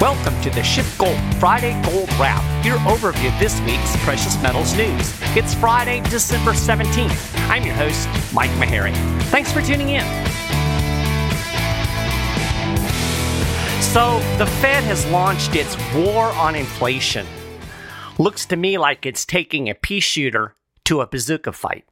Welcome to the SchiffGold Friday Gold Wrap, your overview of this week's precious metals news. It's Friday, December 17th. I'm your host, Mike Maharrey. Thanks for tuning in. So, the Fed has launched its war on inflation. Looks to me like it's taking a pea shooter to a bazooka fight.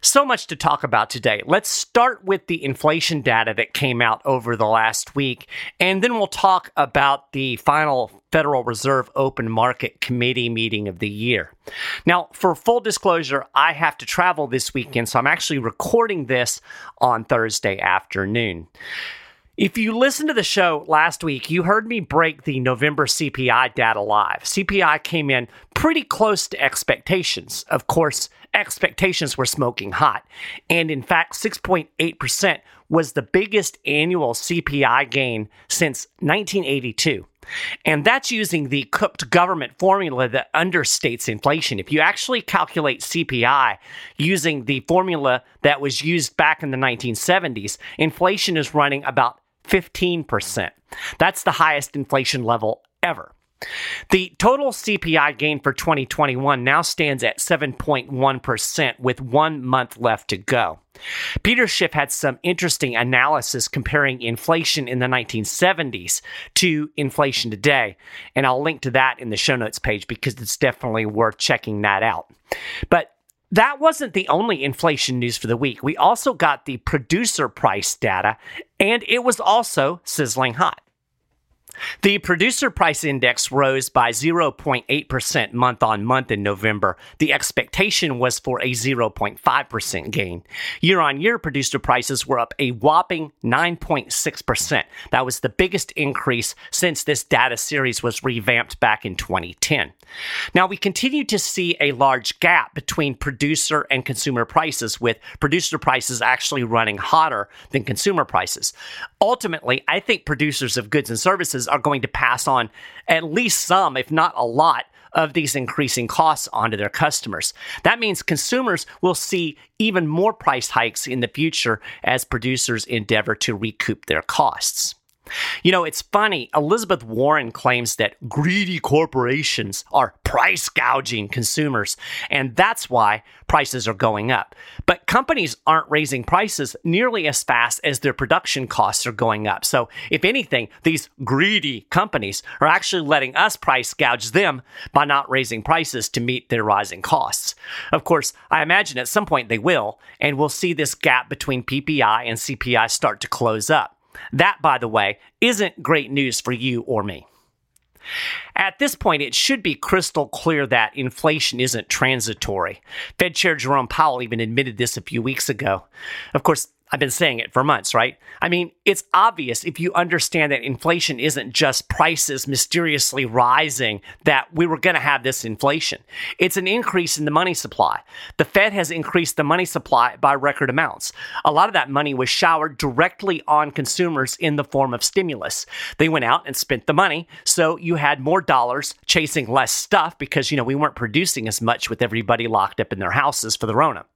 So much to talk about today. Let's start with the inflation data that came out over the last week, and then we'll talk about the final Federal Reserve Open Market Committee meeting of the year. Now, for full disclosure, I have to travel this weekend, so I'm actually recording this on Thursday afternoon. If you listened to the show last week, you heard me break the November CPI data live. CPI came in pretty close to expectations. Of course, expectations were smoking hot. And in fact, 6.8% was the biggest annual CPI gain since 1982. And that's using the cooked government formula that understates inflation. If you actually calculate CPI using the formula that was used back in the 1970s, inflation is running about 15%. That's the highest inflation level ever. The total CPI gain for 2021 now stands at 7.1% with one month left to go. Peter Schiff had some interesting analysis comparing inflation in the 1970s to inflation today, and I'll link to that in the show notes page because it's definitely worth checking that out. But that wasn't the only inflation news for the week. We also got the producer price data, and it was also sizzling hot. The producer price index rose by 0.8% month on month in November. The expectation was for a 0.5% gain. Year on year, producer prices were up a whopping 9.6%. That was the biggest increase since this data series was revamped back in 2010. Now, we continue to see a large gap between producer and consumer prices, with producer prices actually running hotter than consumer prices. Ultimately, I think producers of goods and services are going to pass on at least some, if not a lot, of these increasing costs onto their customers. That means consumers will see even more price hikes in the future as producers endeavor to recoup their costs. You know, it's funny. Elizabeth Warren claims that greedy corporations are price gouging consumers, and that's why prices are going up. But companies aren't raising prices nearly as fast as their production costs are going up. So, if anything, these greedy companies are actually letting us price gouge them by not raising prices to meet their rising costs. Of course, I imagine at some point they will, and we'll see this gap between PPI and CPI start to close up. That, by the way, isn't great news for you or me. At this point, it should be crystal clear that inflation isn't transitory. Fed Chair Jerome Powell even admitted this a few weeks ago. Of course, I've been saying it for months, right? I mean, it's obvious if you understand that inflation isn't just prices mysteriously rising that we were going to have this inflation. It's an increase in the money supply. The Fed has increased the money supply by record amounts. A lot of that money was showered directly on consumers in the form of stimulus. They went out and spent the money, so you had more dollars chasing less stuff because, you know, we weren't producing as much with everybody locked up in their houses for the Rona.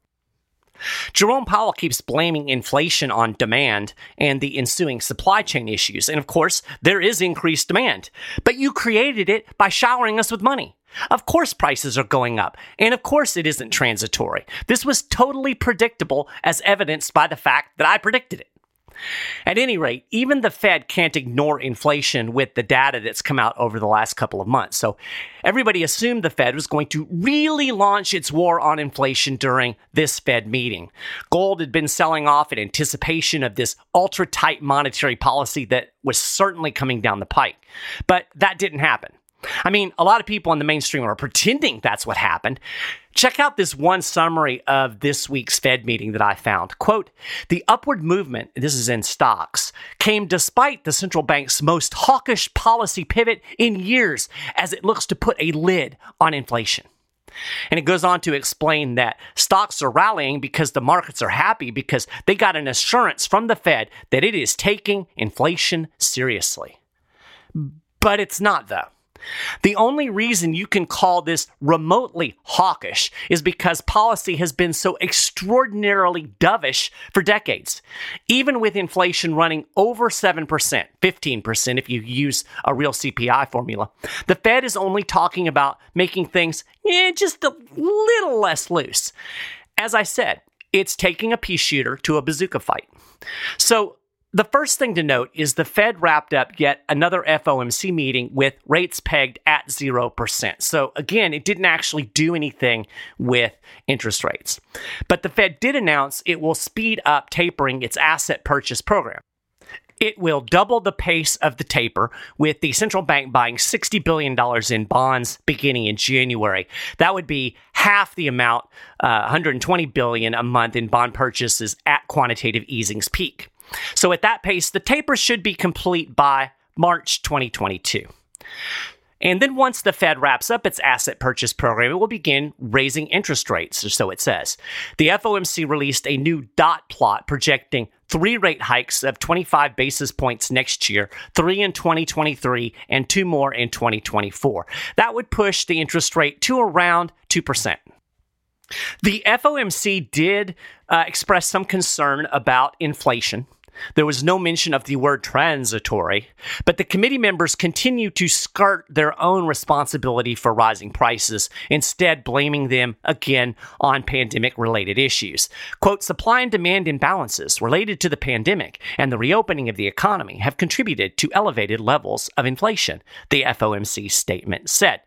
Jerome Powell keeps blaming inflation on demand and the ensuing supply chain issues. And of course, there is increased demand. But you created it by showering us with money. Of course, prices are going up. And of course, it isn't transitory. This was totally predictable, as evidenced by the fact that I predicted it. At any rate, even the Fed can't ignore inflation with the data that's come out over the last couple of months. So everybody assumed the Fed was going to really launch its war on inflation during this Fed meeting. Gold had been selling off in anticipation of this ultra tight monetary policy that was certainly coming down the pike. But that didn't happen. I mean, a lot of people in the mainstream are pretending that's what happened. Check out this one summary of this week's Fed meeting that I found. Quote, the upward movement, this is in stocks, came despite the central bank's most hawkish policy pivot in years as it looks to put a lid on inflation. And it goes on to explain that stocks are rallying because the markets are happy because they got an assurance from the Fed that it is taking inflation seriously. But it's not, though. The only reason you can call this remotely hawkish is because policy has been so extraordinarily dovish for decades. Even with inflation running over 7%, 15% if you use a real CPI formula, the Fed is only talking about making things eh, just a little less loose. As I said, it's taking a pea shooter to a bazooka fight. So the first thing to note is the Fed wrapped up yet another FOMC meeting with rates pegged at 0%. So again, it didn't actually do anything with interest rates. But the Fed did announce it will speed up tapering its asset purchase program. It will double the pace of the taper, with the central bank buying $60 billion in bonds beginning in January. That would be half the amount, uh, 120 billion a month in bond purchases at quantitative easing's peak. So at that pace, the taper should be complete by March 2022. And then once the Fed wraps up its asset purchase program, it will begin raising interest rates, or so it says. The FOMC released a new dot plot projecting three rate hikes of 25 basis points next year, three in 2023, and two more in 2024. That would push the interest rate to around 2%. The FOMC did uh, express some concern about inflation. There was no mention of the word transitory, but the committee members continue to skirt their own responsibility for rising prices, instead, blaming them again on pandemic related issues. Quote, supply and demand imbalances related to the pandemic and the reopening of the economy have contributed to elevated levels of inflation, the FOMC statement said.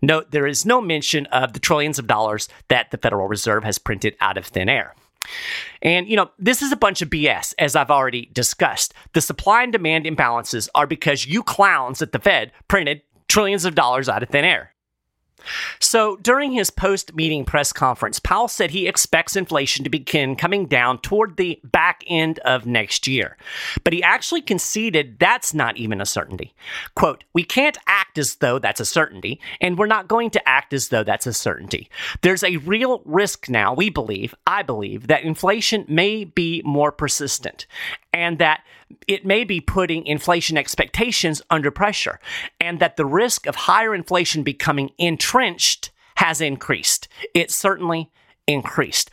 Note there is no mention of the trillions of dollars that the Federal Reserve has printed out of thin air. And, you know, this is a bunch of BS, as I've already discussed. The supply and demand imbalances are because you clowns at the Fed printed trillions of dollars out of thin air. So during his post meeting press conference, Powell said he expects inflation to begin coming down toward the back end of next year. But he actually conceded that's not even a certainty. Quote, We can't act as though that's a certainty, and we're not going to act as though that's a certainty. There's a real risk now, we believe, I believe, that inflation may be more persistent and that it may be putting inflation expectations under pressure, and that the risk of higher inflation becoming entrenched has increased. It certainly increased.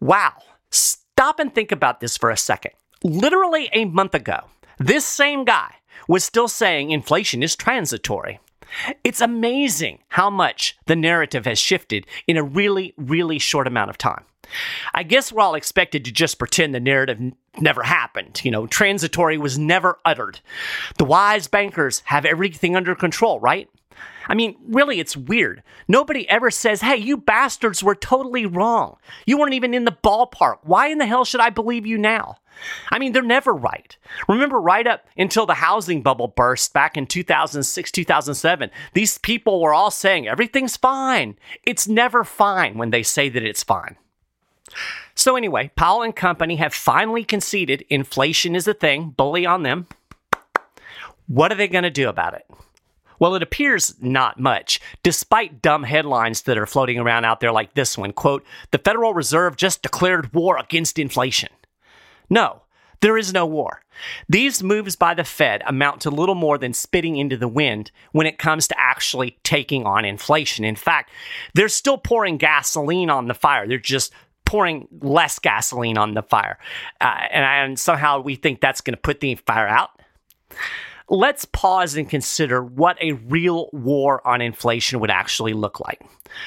Wow. Stop and think about this for a second. Literally a month ago, this same guy was still saying inflation is transitory. It's amazing how much the narrative has shifted in a really, really short amount of time. I guess we're all expected to just pretend the narrative never happened. You know, transitory was never uttered. The wise bankers have everything under control, right? I mean, really, it's weird. Nobody ever says, hey, you bastards were totally wrong. You weren't even in the ballpark. Why in the hell should I believe you now? I mean, they're never right. Remember, right up until the housing bubble burst back in 2006, 2007, these people were all saying everything's fine. It's never fine when they say that it's fine. So, anyway, Powell and company have finally conceded inflation is a thing, bully on them. What are they going to do about it? Well, it appears not much, despite dumb headlines that are floating around out there like this one quote, the Federal Reserve just declared war against inflation. No, there is no war. These moves by the Fed amount to little more than spitting into the wind when it comes to actually taking on inflation. In fact, they're still pouring gasoline on the fire. They're just pouring less gasoline on the fire. Uh, and, and somehow we think that's going to put the fire out. Let's pause and consider what a real war on inflation would actually look like.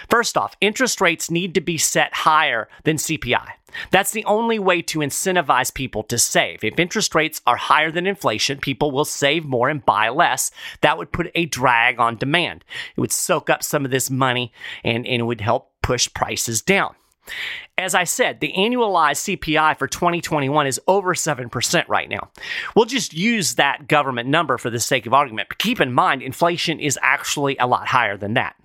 First off, interest rates need to be set higher than CPI. That's the only way to incentivize people to save. If interest rates are higher than inflation, people will save more and buy less. That would put a drag on demand. It would soak up some of this money and, and it would help push prices down. As I said, the annualized CPI for 2021 is over 7% right now. We'll just use that government number for the sake of argument, but keep in mind, inflation is actually a lot higher than that.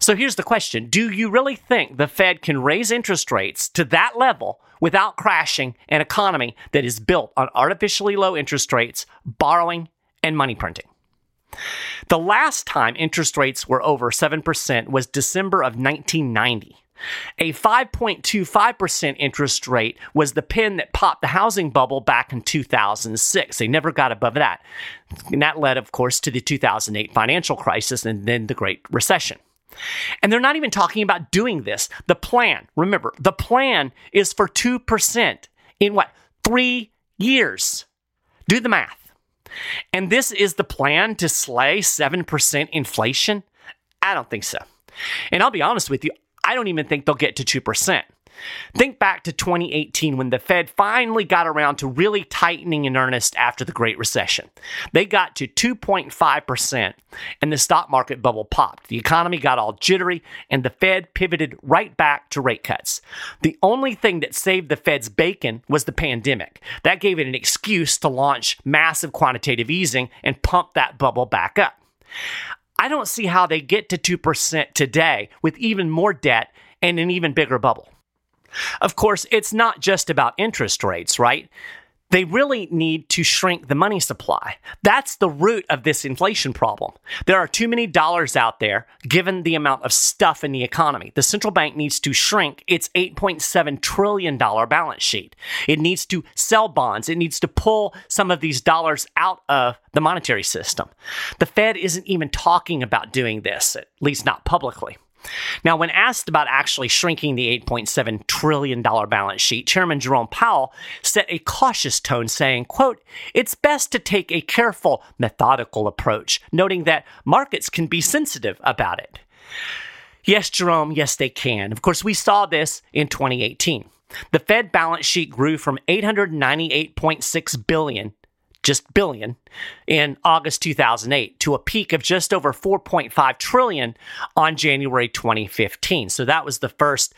So here's the question Do you really think the Fed can raise interest rates to that level without crashing an economy that is built on artificially low interest rates, borrowing, and money printing? The last time interest rates were over 7% was December of 1990. A 5.25% interest rate was the pin that popped the housing bubble back in 2006. They never got above that. And that led, of course, to the 2008 financial crisis and then the Great Recession. And they're not even talking about doing this. The plan, remember, the plan is for 2% in what? Three years. Do the math. And this is the plan to slay 7% inflation? I don't think so. And I'll be honest with you, I don't even think they'll get to 2%. Think back to 2018 when the Fed finally got around to really tightening in earnest after the Great Recession. They got to 2.5% and the stock market bubble popped. The economy got all jittery and the Fed pivoted right back to rate cuts. The only thing that saved the Fed's bacon was the pandemic. That gave it an excuse to launch massive quantitative easing and pump that bubble back up. I don't see how they get to 2% today with even more debt and an even bigger bubble. Of course, it's not just about interest rates, right? They really need to shrink the money supply. That's the root of this inflation problem. There are too many dollars out there given the amount of stuff in the economy. The central bank needs to shrink its $8.7 trillion balance sheet. It needs to sell bonds. It needs to pull some of these dollars out of the monetary system. The Fed isn't even talking about doing this, at least not publicly. Now, when asked about actually shrinking the $8.7 trillion balance sheet, Chairman Jerome Powell set a cautious tone saying, quote, it's best to take a careful, methodical approach, noting that markets can be sensitive about it. Yes, Jerome, yes, they can. Of course, we saw this in 2018. The Fed balance sheet grew from 898.6 billion just billion in August 2008 to a peak of just over 4.5 trillion on January 2015. So that was the first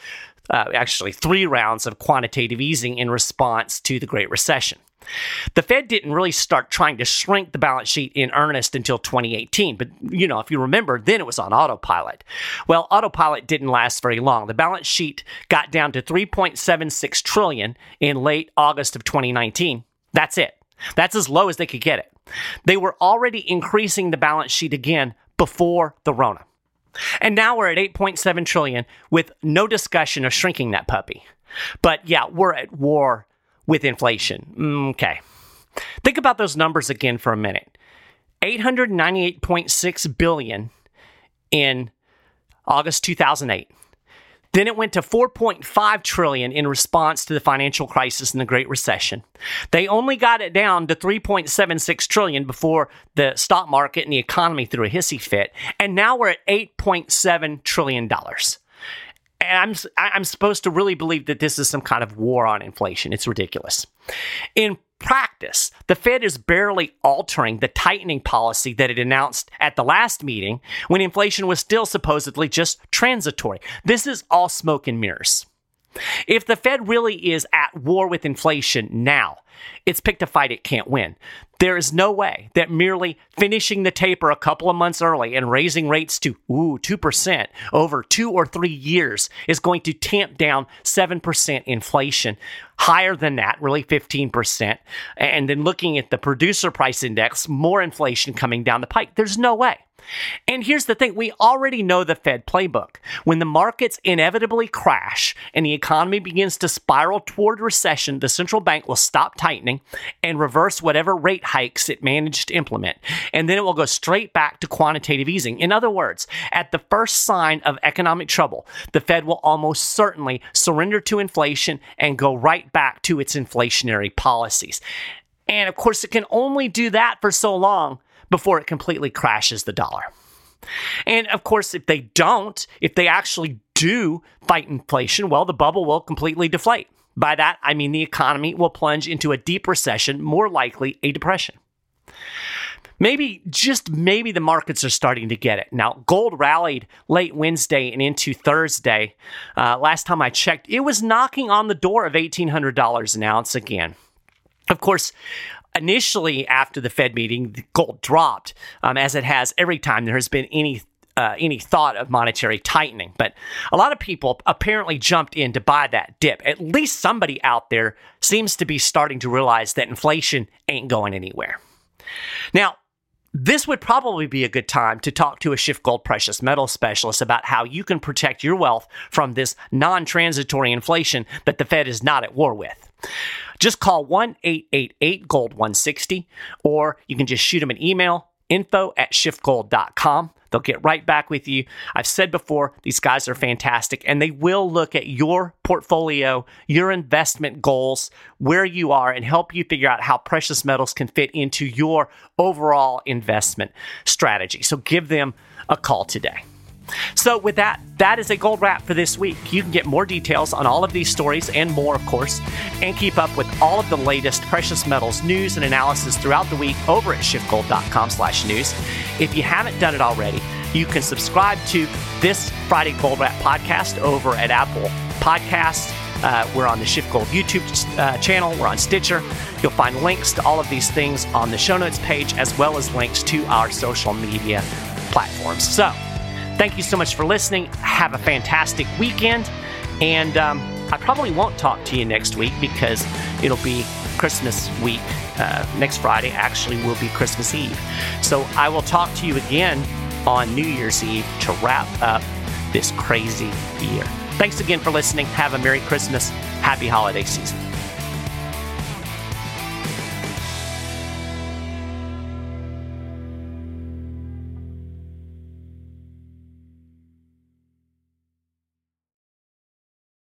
uh, actually three rounds of quantitative easing in response to the Great Recession. The Fed didn't really start trying to shrink the balance sheet in earnest until 2018. But, you know, if you remember, then it was on autopilot. Well, autopilot didn't last very long. The balance sheet got down to 3.76 trillion in late August of 2019. That's it. That's as low as they could get it. They were already increasing the balance sheet again before the Rona. And now we're at 8.7 trillion with no discussion of shrinking that puppy. But yeah, we're at war with inflation. Mm, okay. Think about those numbers again for a minute. 898.6 billion in August 2008. Then it went to 4.5 trillion in response to the financial crisis and the Great Recession. They only got it down to 3.76 trillion before the stock market and the economy threw a hissy fit, and now we're at 8.7 trillion dollars. And I'm I'm supposed to really believe that this is some kind of war on inflation. It's ridiculous. In practice, the Fed is barely altering the tightening policy that it announced at the last meeting when inflation was still supposedly just transitory. This is all smoke and mirrors. If the Fed really is at war with inflation now, it's picked a fight it can't win. There is no way that merely finishing the taper a couple of months early and raising rates to ooh 2% over 2 or 3 years is going to tamp down 7% inflation. Higher than that, really 15%. And then looking at the producer price index, more inflation coming down the pike. There's no way. And here's the thing we already know the Fed playbook. When the markets inevitably crash and the economy begins to spiral toward recession, the central bank will stop tightening and reverse whatever rate hikes it managed to implement. And then it will go straight back to quantitative easing. In other words, at the first sign of economic trouble, the Fed will almost certainly surrender to inflation and go right back to its inflationary policies. And of course, it can only do that for so long before it completely crashes the dollar. And of course, if they don't, if they actually do fight inflation, well, the bubble will completely deflate. By that, I mean the economy will plunge into a deep recession, more likely a depression. Maybe, just maybe, the markets are starting to get it. Now, gold rallied late Wednesday and into Thursday. Uh, last time I checked, it was knocking on the door of $1,800 an ounce again. Of course, initially after the Fed meeting, the gold dropped, um, as it has every time there has been any uh, any thought of monetary tightening. But a lot of people apparently jumped in to buy that dip. At least somebody out there seems to be starting to realize that inflation ain't going anywhere. Now, this would probably be a good time to talk to a SchiffGold precious metal specialist about how you can protect your wealth from this non transitory inflation that the Fed is not at war with. Just call 1 888 Gold 160, or you can just shoot them an email info at schiffgold.com. They'll get right back with you. I've said before, these guys are fantastic and they will look at your portfolio, your investment goals, where you are, and help you figure out how precious metals can fit into your overall investment strategy. So give them a call today. So, with that, that is a gold wrap for this week. You can get more details on all of these stories and more, of course, and keep up with all of the latest precious metals news and analysis throughout the week over at schiffgold.com/news. If you haven't done it already, you can subscribe to this Friday Gold Wrap podcast over at Apple Podcasts. Uh, we're on the SchiffGold YouTube uh, channel. We're on Stitcher. You'll find links to all of these things on the show notes page, as well as links to our social media platforms. So, Thank you so much for listening. Have a fantastic weekend. And um, I probably won't talk to you next week because it'll be Christmas week. Uh, next Friday actually will be Christmas Eve. So I will talk to you again on New Year's Eve to wrap up this crazy year. Thanks again for listening. Have a Merry Christmas. Happy holiday season.